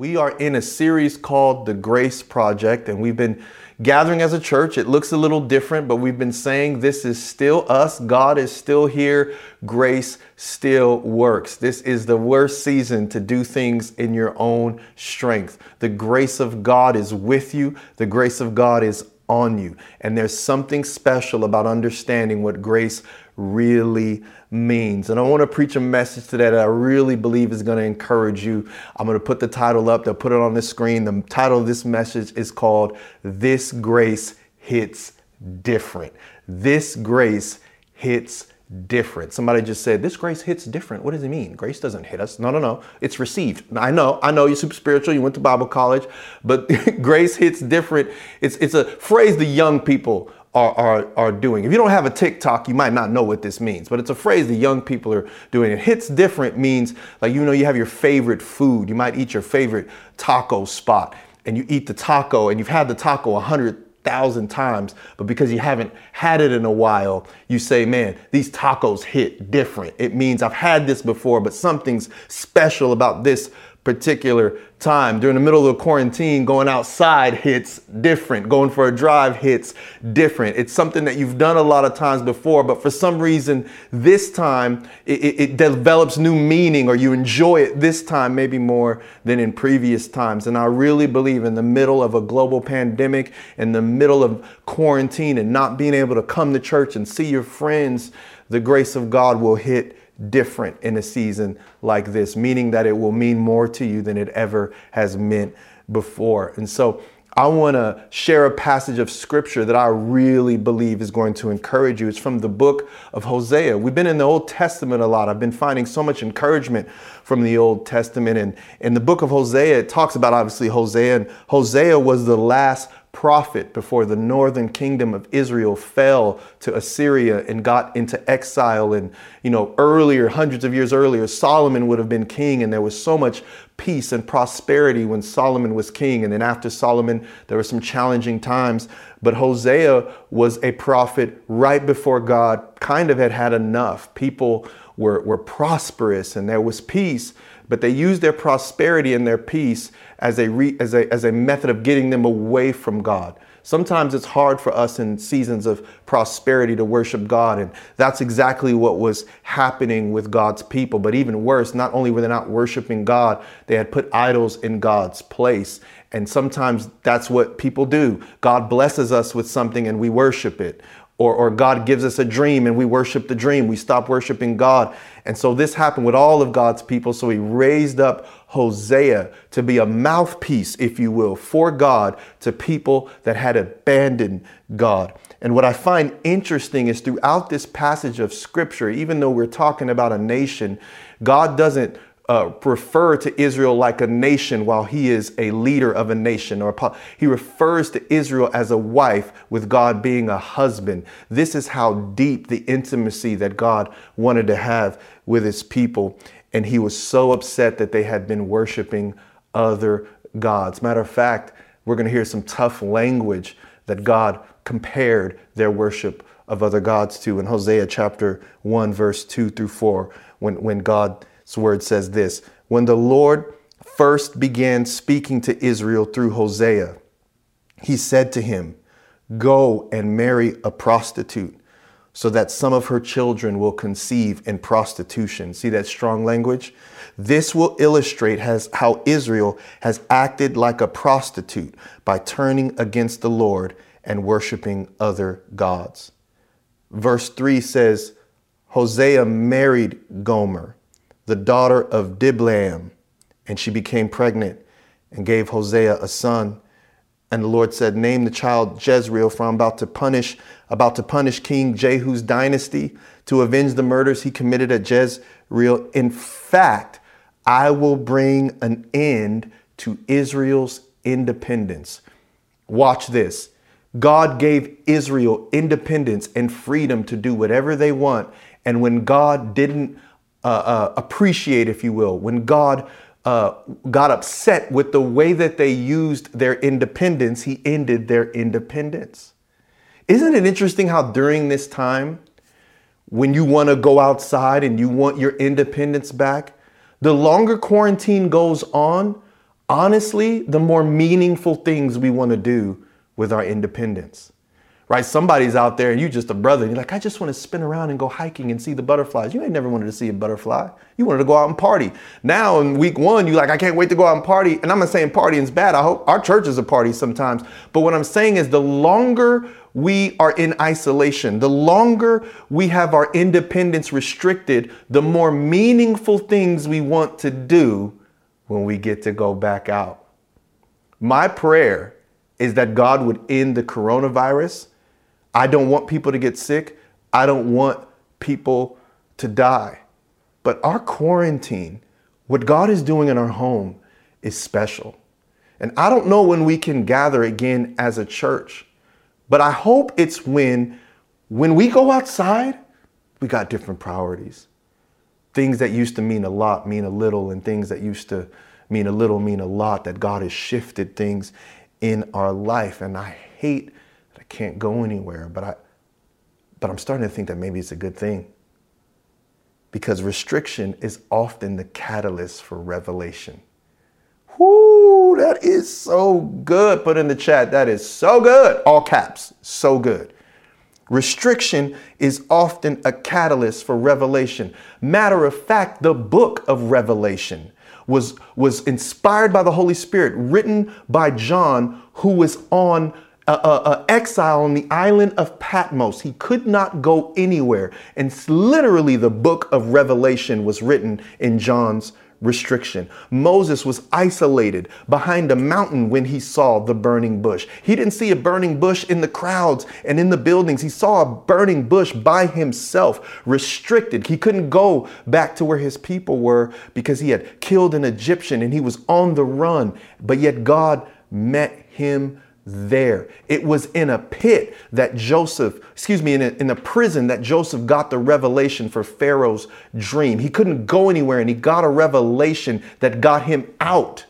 We are in a series called The Grace Project, and we've been gathering as a church. It looks a little different, but we've been saying this is still us. God is still here. Grace still works. This is the worst season to do things in your own strength. The grace of God is with you, the grace of God is on you. And there's something special about understanding what grace really means. And I want to preach a message today that I really believe is going to encourage you. I'm going to put the title up, they'll put it on the screen. The title of this message is called This Grace Hits Different. This Grace Hits different. Somebody just said, This grace hits different. What does it mean? Grace doesn't hit us. No, no, no. It's received. I know, I know you're super spiritual, you went to Bible college, but grace hits different. It's, it's a phrase the young people are, are, are doing. If you don't have a TikTok, you might not know what this means, but it's a phrase the young people are doing. It hits different means like, you know, you have your favorite food. You might eat your favorite taco spot and you eat the taco and you've had the taco a hundred thousand times, but because you haven't had it in a while, you say, man, these tacos hit different. It means I've had this before, but something's special about this particular time. During the middle of the quarantine, going outside hits different. Going for a drive hits different. It's something that you've done a lot of times before, but for some reason, this time it, it, it develops new meaning or you enjoy it this time maybe more than in previous times. And I really believe in the middle of a global pandemic, in the middle of quarantine and not being able to come to church and see your friends, the grace of God will hit different in a season like this, meaning that it will mean more to you than it ever has meant before. And so I want to share a passage of scripture that I really believe is going to encourage you. It's from the book of Hosea. We've been in the Old Testament a lot. I've been finding so much encouragement from the Old Testament. And in the book of Hosea, it talks about obviously Hosea, and Hosea was the last prophet before the northern kingdom of Israel fell to Assyria and got into exile. And, you know, earlier, hundreds of years earlier, Solomon would have been king, and there was so much peace and prosperity when Solomon was king. And then after Solomon, there were some challenging times. But Hosea was a prophet right before God kind of had had enough. People were, were prosperous and there was peace but they used their prosperity and their peace as a, re, as, a, as a method of getting them away from God. Sometimes it's hard for us in seasons of prosperity to worship God. And that's exactly what was happening with God's people. But even worse, not only were they not worshiping God, they had put idols in God's place. And sometimes that's what people do. God blesses us with something and we worship it. Or, or God gives us a dream and we worship the dream. We stop worshiping God. And so this happened with all of God's people. So he raised up Hosea to be a mouthpiece, if you will, for God to people that had abandoned God. And what I find interesting is throughout this passage of scripture, even though we're talking about a nation, God doesn't uh, refer to Israel like a nation while he is a leader of a nation, or a, he refers to Israel as a wife with God being a husband. This is how deep the intimacy that God wanted to have with his people. And he was so upset that they had been worshiping other gods. Matter of fact, we're going to hear some tough language that God compared their worship of other gods to in Hosea chapter 1, verse 2 through 4, when, when God word says this When the Lord first began speaking to Israel through Hosea, he said to him, Go and marry a prostitute so that some of her children will conceive in prostitution. See that strong language? This will illustrate has, how Israel has acted like a prostitute by turning against the Lord and worshiping other gods. Verse 3 says, Hosea married Gomer the daughter of Diblaim, and she became pregnant and gave Hosea a son. And the Lord said, Name the child Jezreel, for I'm about to punish, about to punish King Jehu's dynasty to avenge the murders he committed at Jezreel. In fact, I will bring an end to Israel's independence. Watch this. God gave Israel independence and freedom to do whatever they want. And when God didn't uh, uh, appreciate, if you will, when God uh, got upset with the way that they used their independence, he ended their independence. Isn't it interesting how during this time, when you want to go outside and you want your independence back, the longer quarantine goes on, honestly, the more meaningful things we want to do with our independence. Right? Somebody's out there and you just a brother and you're like, I just want to spin around and go hiking and see the butterflies. You ain't never wanted to see a butterfly. You wanted to go out and party. Now in week one, you're like, I can't wait to go out and party. And I'm not saying partying's bad. I hope our church is a party sometimes. But what I'm saying is the longer we are in isolation, the longer we have our independence restricted, the more meaningful things we want to do when we get to go back out. My prayer is that God would end the coronavirus. I don't want people to get sick. I don't want people to die. But our quarantine, what God is doing in our home, is special. And I don't know when we can gather again as a church, but I hope it's when when we go outside, we got different priorities things that used to mean a lot mean a little, and things that used to mean a little mean a lot, that God has shifted things in our life. And I hate can't go anywhere, but I but I'm starting to think that maybe it's a good thing. Because restriction is often the catalyst for revelation. Whoo, that is so good. Put in the chat, that is so good. All caps, so good. Restriction is often a catalyst for revelation. Matter of fact, the book of Revelation was, was inspired by the Holy Spirit, written by John, who was on uh, uh, exile on the island of Patmos. He could not go anywhere. And literally, the book of Revelation was written in John's restriction. Moses was isolated behind a mountain when he saw the burning bush. He didn't see a burning bush in the crowds and in the buildings. He saw a burning bush by himself, restricted. He couldn't go back to where his people were because he had killed an Egyptian and he was on the run. But yet God met him there. It was in a pit that Joseph, excuse me, in a, in a prison that Joseph got the revelation for Pharaoh's dream. He couldn't go anywhere and he got a revelation that got him out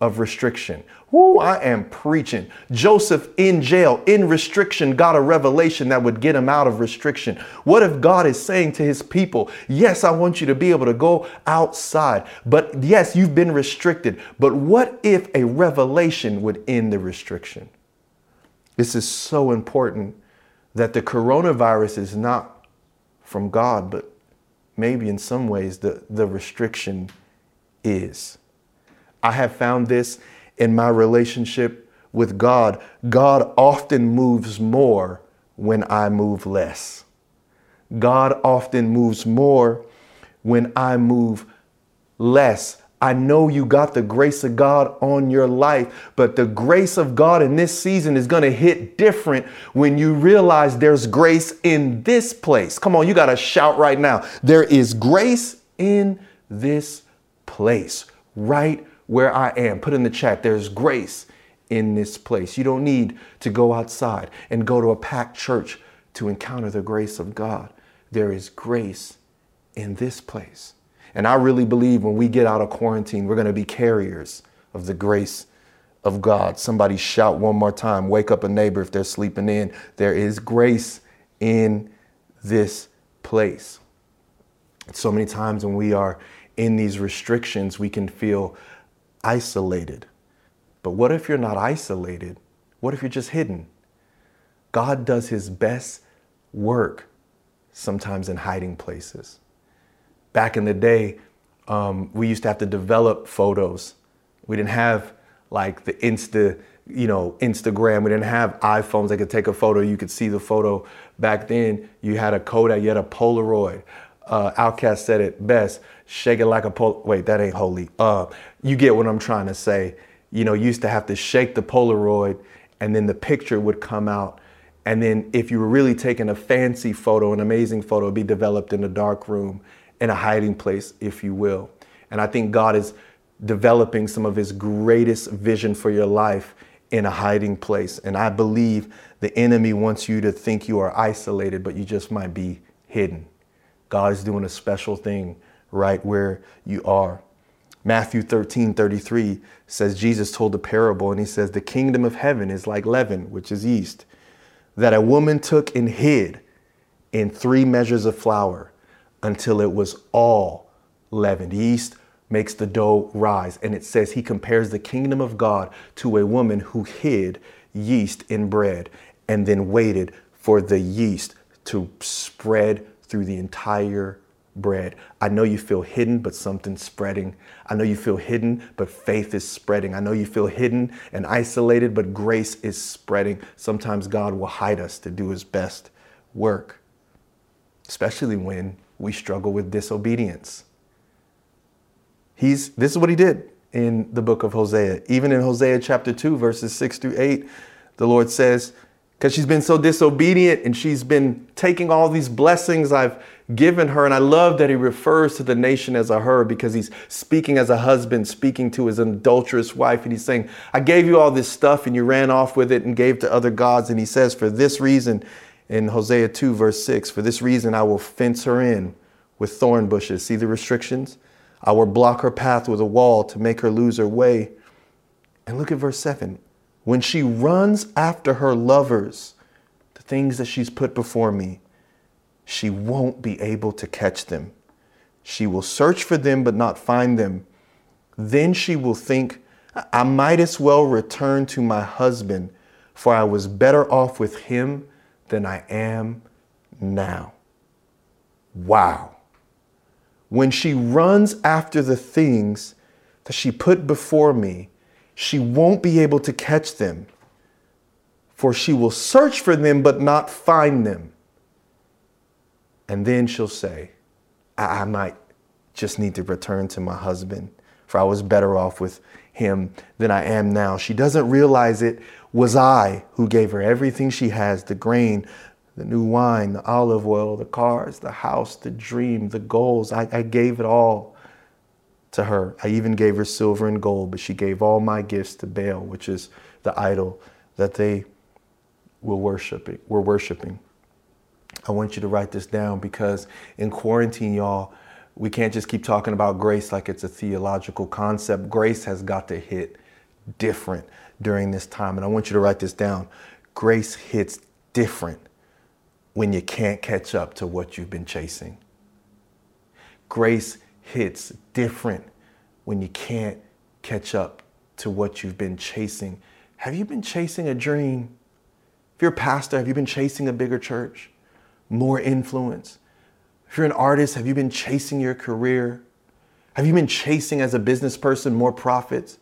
of restriction. Whoo, I am preaching. Joseph in jail, in restriction, got a revelation that would get him out of restriction. What if God is saying to his people, Yes, I want you to be able to go outside, but yes, you've been restricted. But what if a revelation would end the restriction? This is so important that the coronavirus is not from God, but maybe in some ways the, the restriction is. I have found this in my relationship with God, God often moves more when I move less. God often moves more when I move less. I know you got the grace of God on your life, but the grace of God in this season is going to hit different when you realize there's grace in this place. Come on, you got to shout right now. There is grace in this place, right where I am. Put in the chat, there's grace in this place. You don't need to go outside and go to a packed church to encounter the grace of God. There is grace in this place. And I really believe when we get out of quarantine, we're going to be carriers of the grace of God. Somebody shout one more time, wake up a neighbor if they're sleeping in. There is grace in this place. So many times when we are in these restrictions, we can feel isolated. But what if you're not isolated? What if you're just hidden? God does his best work sometimes in hiding places. Back in the day, um, we used to have to develop photos. We didn't have like the Insta, you know, Instagram. We didn't have iPhones that could take a photo. You could see the photo. Back then, you had a Kodak, you had a Polaroid. Uh, OutKast said it best shake it like a pol. Wait, that ain't holy. Uh, you get what I'm trying to say. You know, you used to have to shake the Polaroid, and then the picture would come out. And then, if you were really taking a fancy photo, an amazing photo, would be developed in a dark room, in a hiding place, if you will. And I think God is developing some of His greatest vision for your life in a hiding place. And I believe the enemy wants you to think you are isolated, but you just might be hidden. God is doing a special thing right where you are. Matthew 13, 33 says Jesus told a parable and he says, The kingdom of heaven is like leaven, which is yeast, that a woman took and hid in three measures of flour until it was all leavened. Yeast makes the dough rise. And it says he compares the kingdom of God to a woman who hid yeast in bread and then waited for the yeast to spread through the entire bread. I know you feel hidden, but something's spreading. I know you feel hidden, but faith is spreading. I know you feel hidden and isolated, but grace is spreading. Sometimes God will hide us to do his best work, especially when we struggle with disobedience. He's this is what he did in the book of Hosea. Even in Hosea chapter 2 verses 6 through 8, the Lord says, because she's been so disobedient and she's been taking all these blessings I've given her. And I love that he refers to the nation as a her because he's speaking as a husband, speaking to his adulterous wife. And he's saying, I gave you all this stuff and you ran off with it and gave to other gods. And he says, For this reason, in Hosea 2, verse 6, for this reason I will fence her in with thorn bushes. See the restrictions? I will block her path with a wall to make her lose her way. And look at verse 7 when she runs after her lovers, the things that she's put before me, she won't be able to catch them. She will search for them but not find them. Then she will think, I might as well return to my husband, for I was better off with him than I am now. Wow. When she runs after the things that she put before me, she won't be able to catch them, for she will search for them but not find them. And then she'll say, I, I might just need to return to my husband, for I was better off with him than I am now. She doesn't realize it was I who gave her everything she has the grain, the new wine, the olive oil, the cars, the house, the dream, the goals. I, I gave it all to her. I even gave her silver and gold, but she gave all my gifts to Baal, which is the idol that they were worshiping. Were worshiping. I want you to write this down because in quarantine, y'all, we can't just keep talking about grace like it's a theological concept. Grace has got to hit different during this time. And I want you to write this down. Grace hits different when you can't catch up to what you've been chasing. Grace hits different when you can't catch up to what you've been chasing. Have you been chasing a dream? If you're a pastor, have you been chasing a bigger church? More influence? If you're an artist, have you been chasing your career? Have you been chasing as a business person more profits?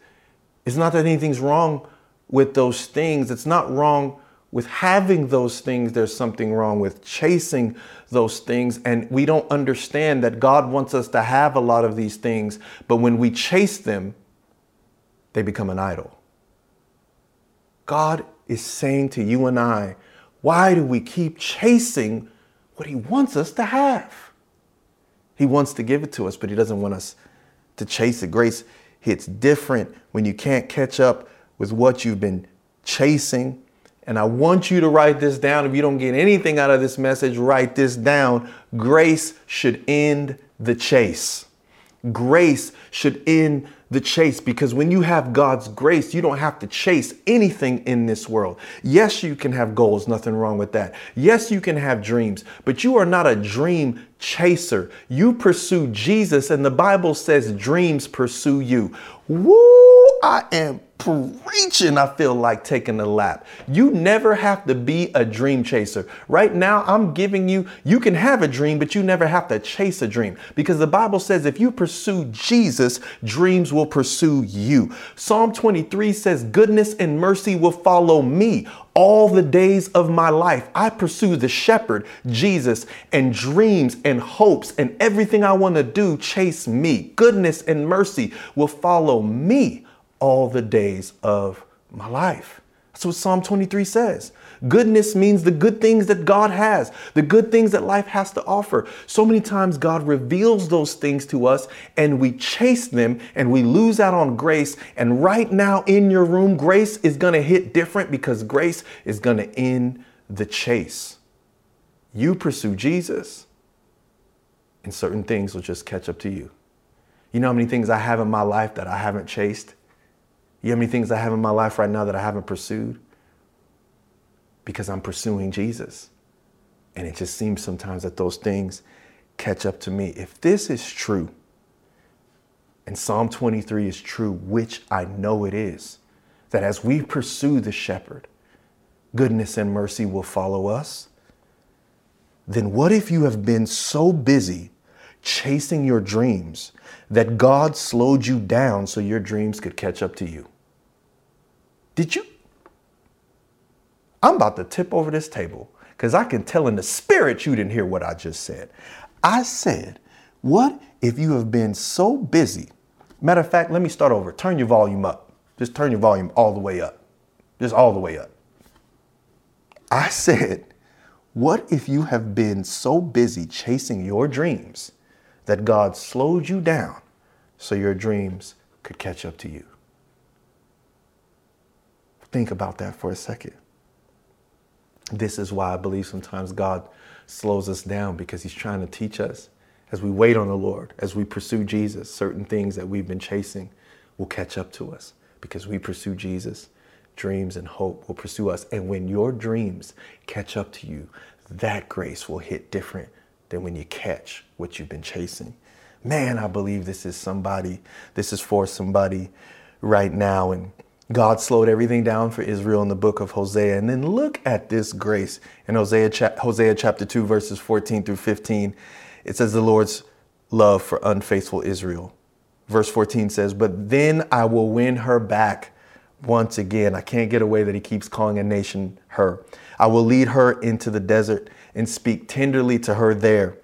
It's not that anything's wrong with those things. It's not wrong with having those things, there's something wrong with chasing those things. And we don't understand that God wants us to have a lot of these things, but when we chase them, they become an idol. God is saying to you and I, why do we keep chasing what He wants us to have? He wants to give it to us, but He doesn't want us to chase it. Grace hits different when you can't catch up with what you've been chasing and I want you to write this down. If you don't get anything out of this message, write this down. Grace should end the chase. Grace should end the chase because when you have God's grace, you don't have to chase anything in this world. Yes, you can have goals, nothing wrong with that. Yes, you can have dreams, but you are not a dream chaser. You pursue Jesus, and the Bible says dreams pursue you. Woo! I am preaching, I feel like taking a lap. You never have to be a dream chaser. Right now, I'm giving you, you can have a dream, but you never have to chase a dream because the Bible says if you pursue Jesus, dreams will pursue you. Psalm 23 says, Goodness and mercy will follow me all the days of my life. I pursue the shepherd, Jesus, and dreams and hopes and everything I want to do chase me. Goodness and mercy will follow me all the days of my life. That's what Psalm 23 says. Goodness means the good things that God has, the good things that life has to offer. So many times God reveals those things to us and we chase them and we lose out on grace. And right now in your room, grace is going to hit different because grace is going to end the chase. You pursue Jesus and certain things will just catch up to you. You know how many things I have in my life that I haven't chased? You how many things I have in my life right now that I haven't pursued? Because I'm pursuing Jesus. And it just seems sometimes that those things catch up to me. If this is true, And Psalm 23 is true, which I know it is, that as we pursue the shepherd, goodness and mercy will follow us. Then what if you have been so busy chasing your dreams that God slowed you down so your dreams could catch up to you? Did you? I'm about to tip over this table because I can tell in the spirit you didn't hear what I just said. I said, What if you have been so busy? Matter of fact, let me start over. Turn your volume up. Just turn your volume all the way up. Just all the way up. I said, What if you have been so busy chasing your dreams that God slowed you down so your dreams could catch up to you? Think about that for a second. This is why I believe sometimes God slows us down because He's trying to teach us as we wait on the Lord, as we pursue Jesus, certain things that we've been chasing will catch up to us because we pursue Jesus. Dreams and hope will pursue us. And when your dreams catch up to you, that grace will hit different than when you catch what you've been chasing. Man, I believe this is somebody, this is for somebody right now. And God slowed everything down for Israel in the book of Hosea. And then look at this grace in Hosea, cha- Hosea chapter 2, verses 14 through 15. It says, The Lord's love for unfaithful Israel. Verse 14 says, But then I will win her back once again. I can't get away that he keeps calling a nation her. I will lead her into the desert and speak tenderly to her there.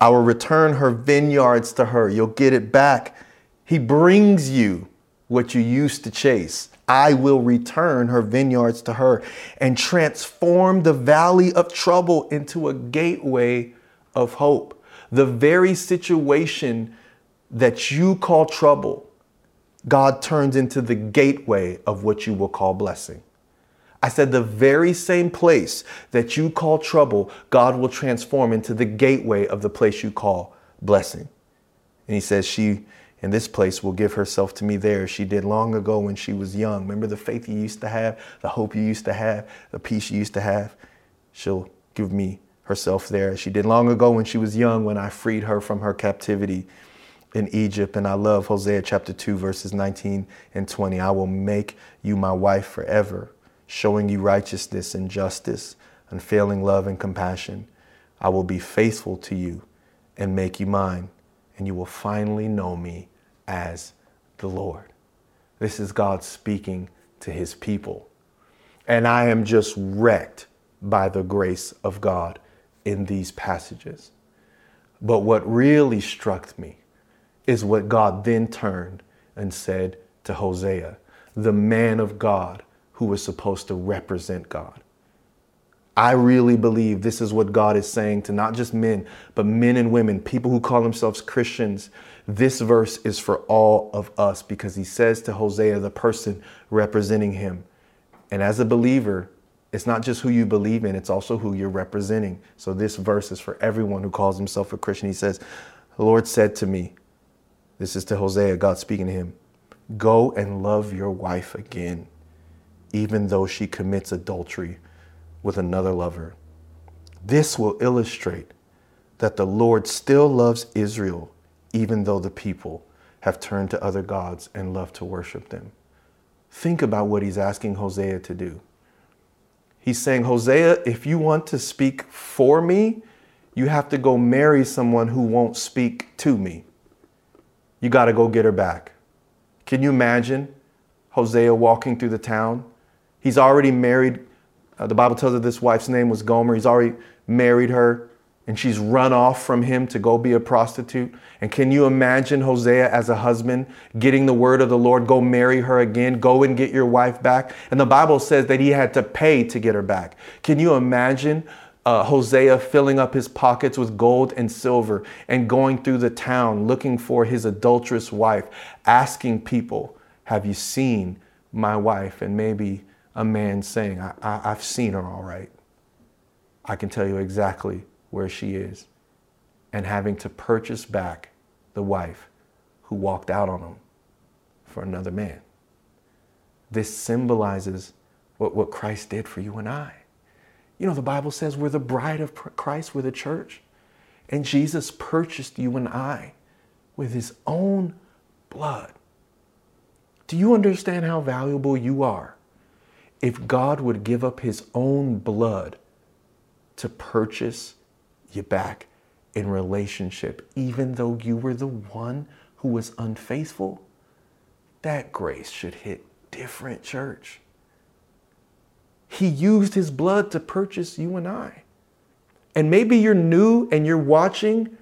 I will return her vineyards to her. You'll get it back. He brings you what you used to chase. I will return her vineyards to her and transform the valley of trouble into a gateway of hope. The very situation that you call trouble, God turns into the gateway of what you will call blessing. I said, the very same place that you call trouble, God will transform into the gateway of the place you call blessing. And he says, She in this place will give herself to me there. She did long ago when she was young. Remember the faith you used to have, the hope you used to have, the peace you used to have? She'll give me herself there. She did long ago when she was young, when I freed her from her captivity in Egypt. And I love Hosea chapter 2, verses 19 and 20. I will make you my wife forever, showing you righteousness and justice, unfailing love and compassion. I will be faithful to you and make you mine, and you will finally know me as the Lord. This is God speaking to his people. And I am just wrecked by the grace of God in these passages. But what really struck me is what God then turned and said to Hosea, the man of God who was supposed to represent God. I really believe this is what God is saying to not just men, but men and women, people who call themselves Christians, this verse is for all of us because he says to Hosea, the person representing him. And as a believer, it's not just who you believe in, it's also who you're representing. So this verse is for everyone who calls himself a Christian. He says, The Lord said to me, This is to Hosea, God speaking to him, Go and love your wife again, even though she commits adultery with another lover. This will illustrate that the Lord still loves Israel even though the people have turned to other gods and love to worship them. Think about what he's asking Hosea to do. He's saying, Hosea, if you want to speak for me, you have to go marry someone who won't speak to me. You got to go get her back. Can you imagine Hosea walking through the town? He's already married. Uh, the Bible tells us this wife's name was Gomer. He's already married her and she's run off from him to go be a prostitute. And can you imagine Hosea as a husband getting the word of the Lord, go marry her again, go and get your wife back? And the Bible says that he had to pay to get her back. Can you imagine uh, Hosea filling up his pockets with gold and silver and going through the town looking for his adulterous wife, asking people, Have you seen my wife? And maybe a man saying, I, I, I've seen her all right. I can tell you exactly where she is and having to purchase back the wife who walked out on him for another man. This symbolizes what, what Christ did for you and I. You know, the Bible says we're the bride of Christ, we're the church. And Jesus purchased you and I with his own blood. Do you understand how valuable you are? If God would give up his own blood to purchase you back in relationship, even though you were the one who was unfaithful, that grace should hit different, church. He used his blood to purchase you and I. And maybe you're new and you're watching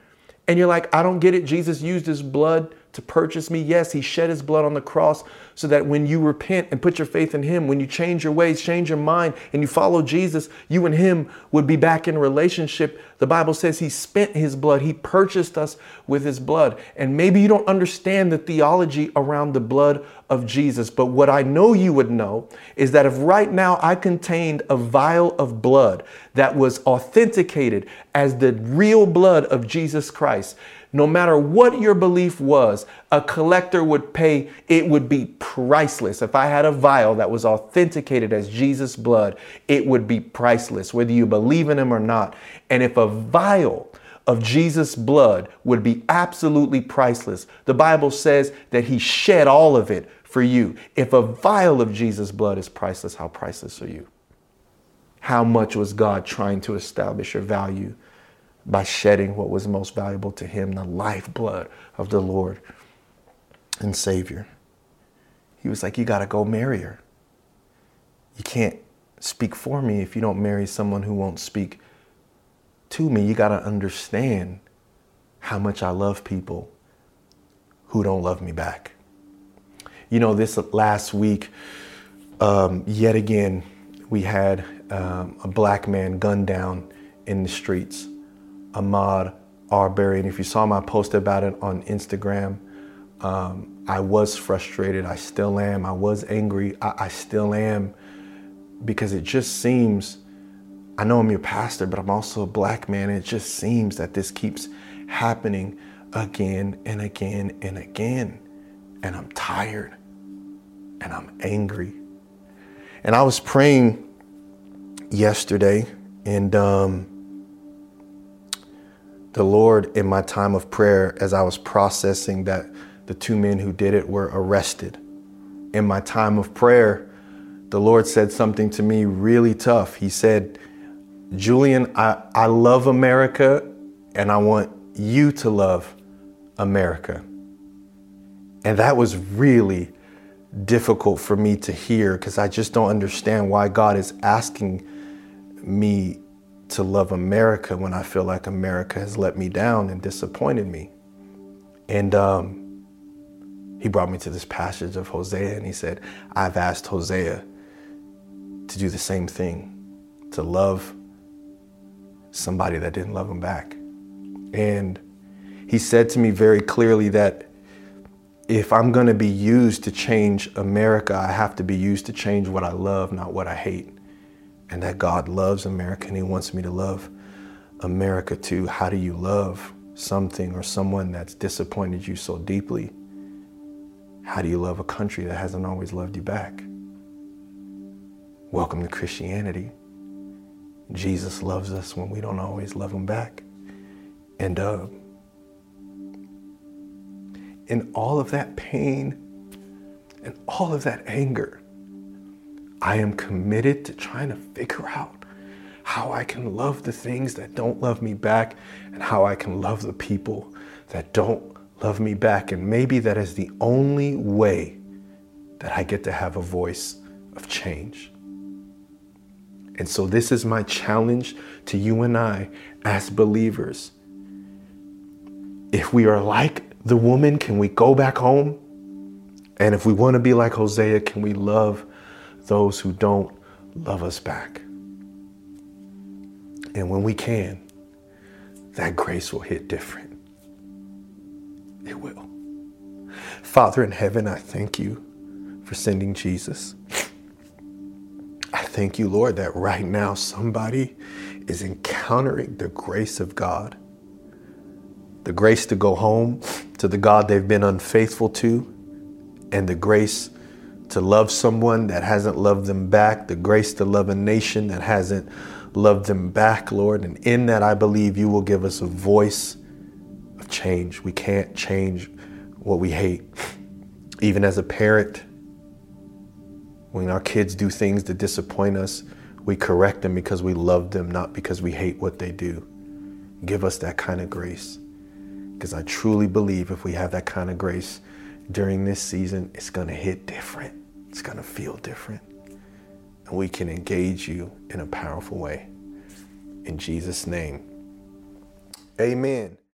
and you're like, I don't get it. Jesus used his blood to purchase me. Yes, he shed his blood on the cross so that when you repent and put your faith in him, when you change your ways, change your mind, and you follow Jesus, you and him would be back in relationship. The Bible says he spent his blood, he purchased us with his blood. And maybe you don't understand the theology around the blood of Jesus, but what I know you would know is that if right now I contained a vial of blood that was authenticated as the real blood of Jesus Christ, no matter what your belief was, a collector would pay, it would be priceless. If I had a vial that was authenticated as Jesus' blood, it would be priceless, whether you believe in him or not. And if a vial of Jesus' blood would be absolutely priceless, the Bible says that he shed all of it for you. If a vial of Jesus' blood is priceless, how priceless are you? How much was God trying to establish your value? By shedding what was most valuable to him, the lifeblood of the Lord and Savior. He was like, You got to go marry her. You can't speak for me if you don't marry someone who won't speak to me. You got to understand how much I love people who don't love me back. You know, this last week, um, yet again, we had um, a black man gunned down in the streets. Ahmaud Arbery. And if you saw my post about it on Instagram, um, I was frustrated. I still am. I was angry. I, I still am because it just seems, I know I'm your pastor, but I'm also a black man. It just seems that this keeps happening again and again and again. And I'm tired and I'm angry. And I was praying yesterday and, um, the Lord, in my time of prayer, as I was processing that the two men who did it were arrested, in my time of prayer, the Lord said something to me really tough. He said, Julian, I, I love America and I want you to love America. And that was really difficult for me to hear because I just don't understand why God is asking me to love America when I feel like America has let me down and disappointed me. And um, he brought me to this passage of Hosea and he said, I've asked Hosea to do the same thing, to love somebody that didn't love him back. And he said to me very clearly that if I'm going to be used to change America, I have to be used to change what I love, not what I hate and that God loves America and He wants me to love America too. How do you love something or someone that's disappointed you so deeply? How do you love a country that hasn't always loved you back? Welcome to Christianity. Jesus loves us when we don't always love Him back. And uh, in all of that pain and all of that anger, I am committed to trying to figure out how I can love the things that don't love me back and how I can love the people that don't love me back. And maybe that is the only way that I get to have a voice of change. And so, this is my challenge to you and I as believers. If we are like the woman, can we go back home? And if we want to be like Hosea, can we love those who don't love us back. And when we can, that grace will hit different. It will. Father in heaven, I thank you for sending Jesus. I thank you, Lord, that right now somebody is encountering the grace of God, the grace to go home to the God they've been unfaithful to, and the grace to love someone that hasn't loved them back, the grace to love a nation that hasn't loved them back, Lord. And in that, I believe you will give us a voice of change. We can't change what we hate, Even as a parent, when our kids do things that disappoint us, we correct them because we love them, not because we hate what they do. Give us that kind of grace. Because I truly believe if we have that kind of grace during this season, it's going to hit different. It's going to feel different. And we can engage you in a powerful way. In Jesus' name, amen.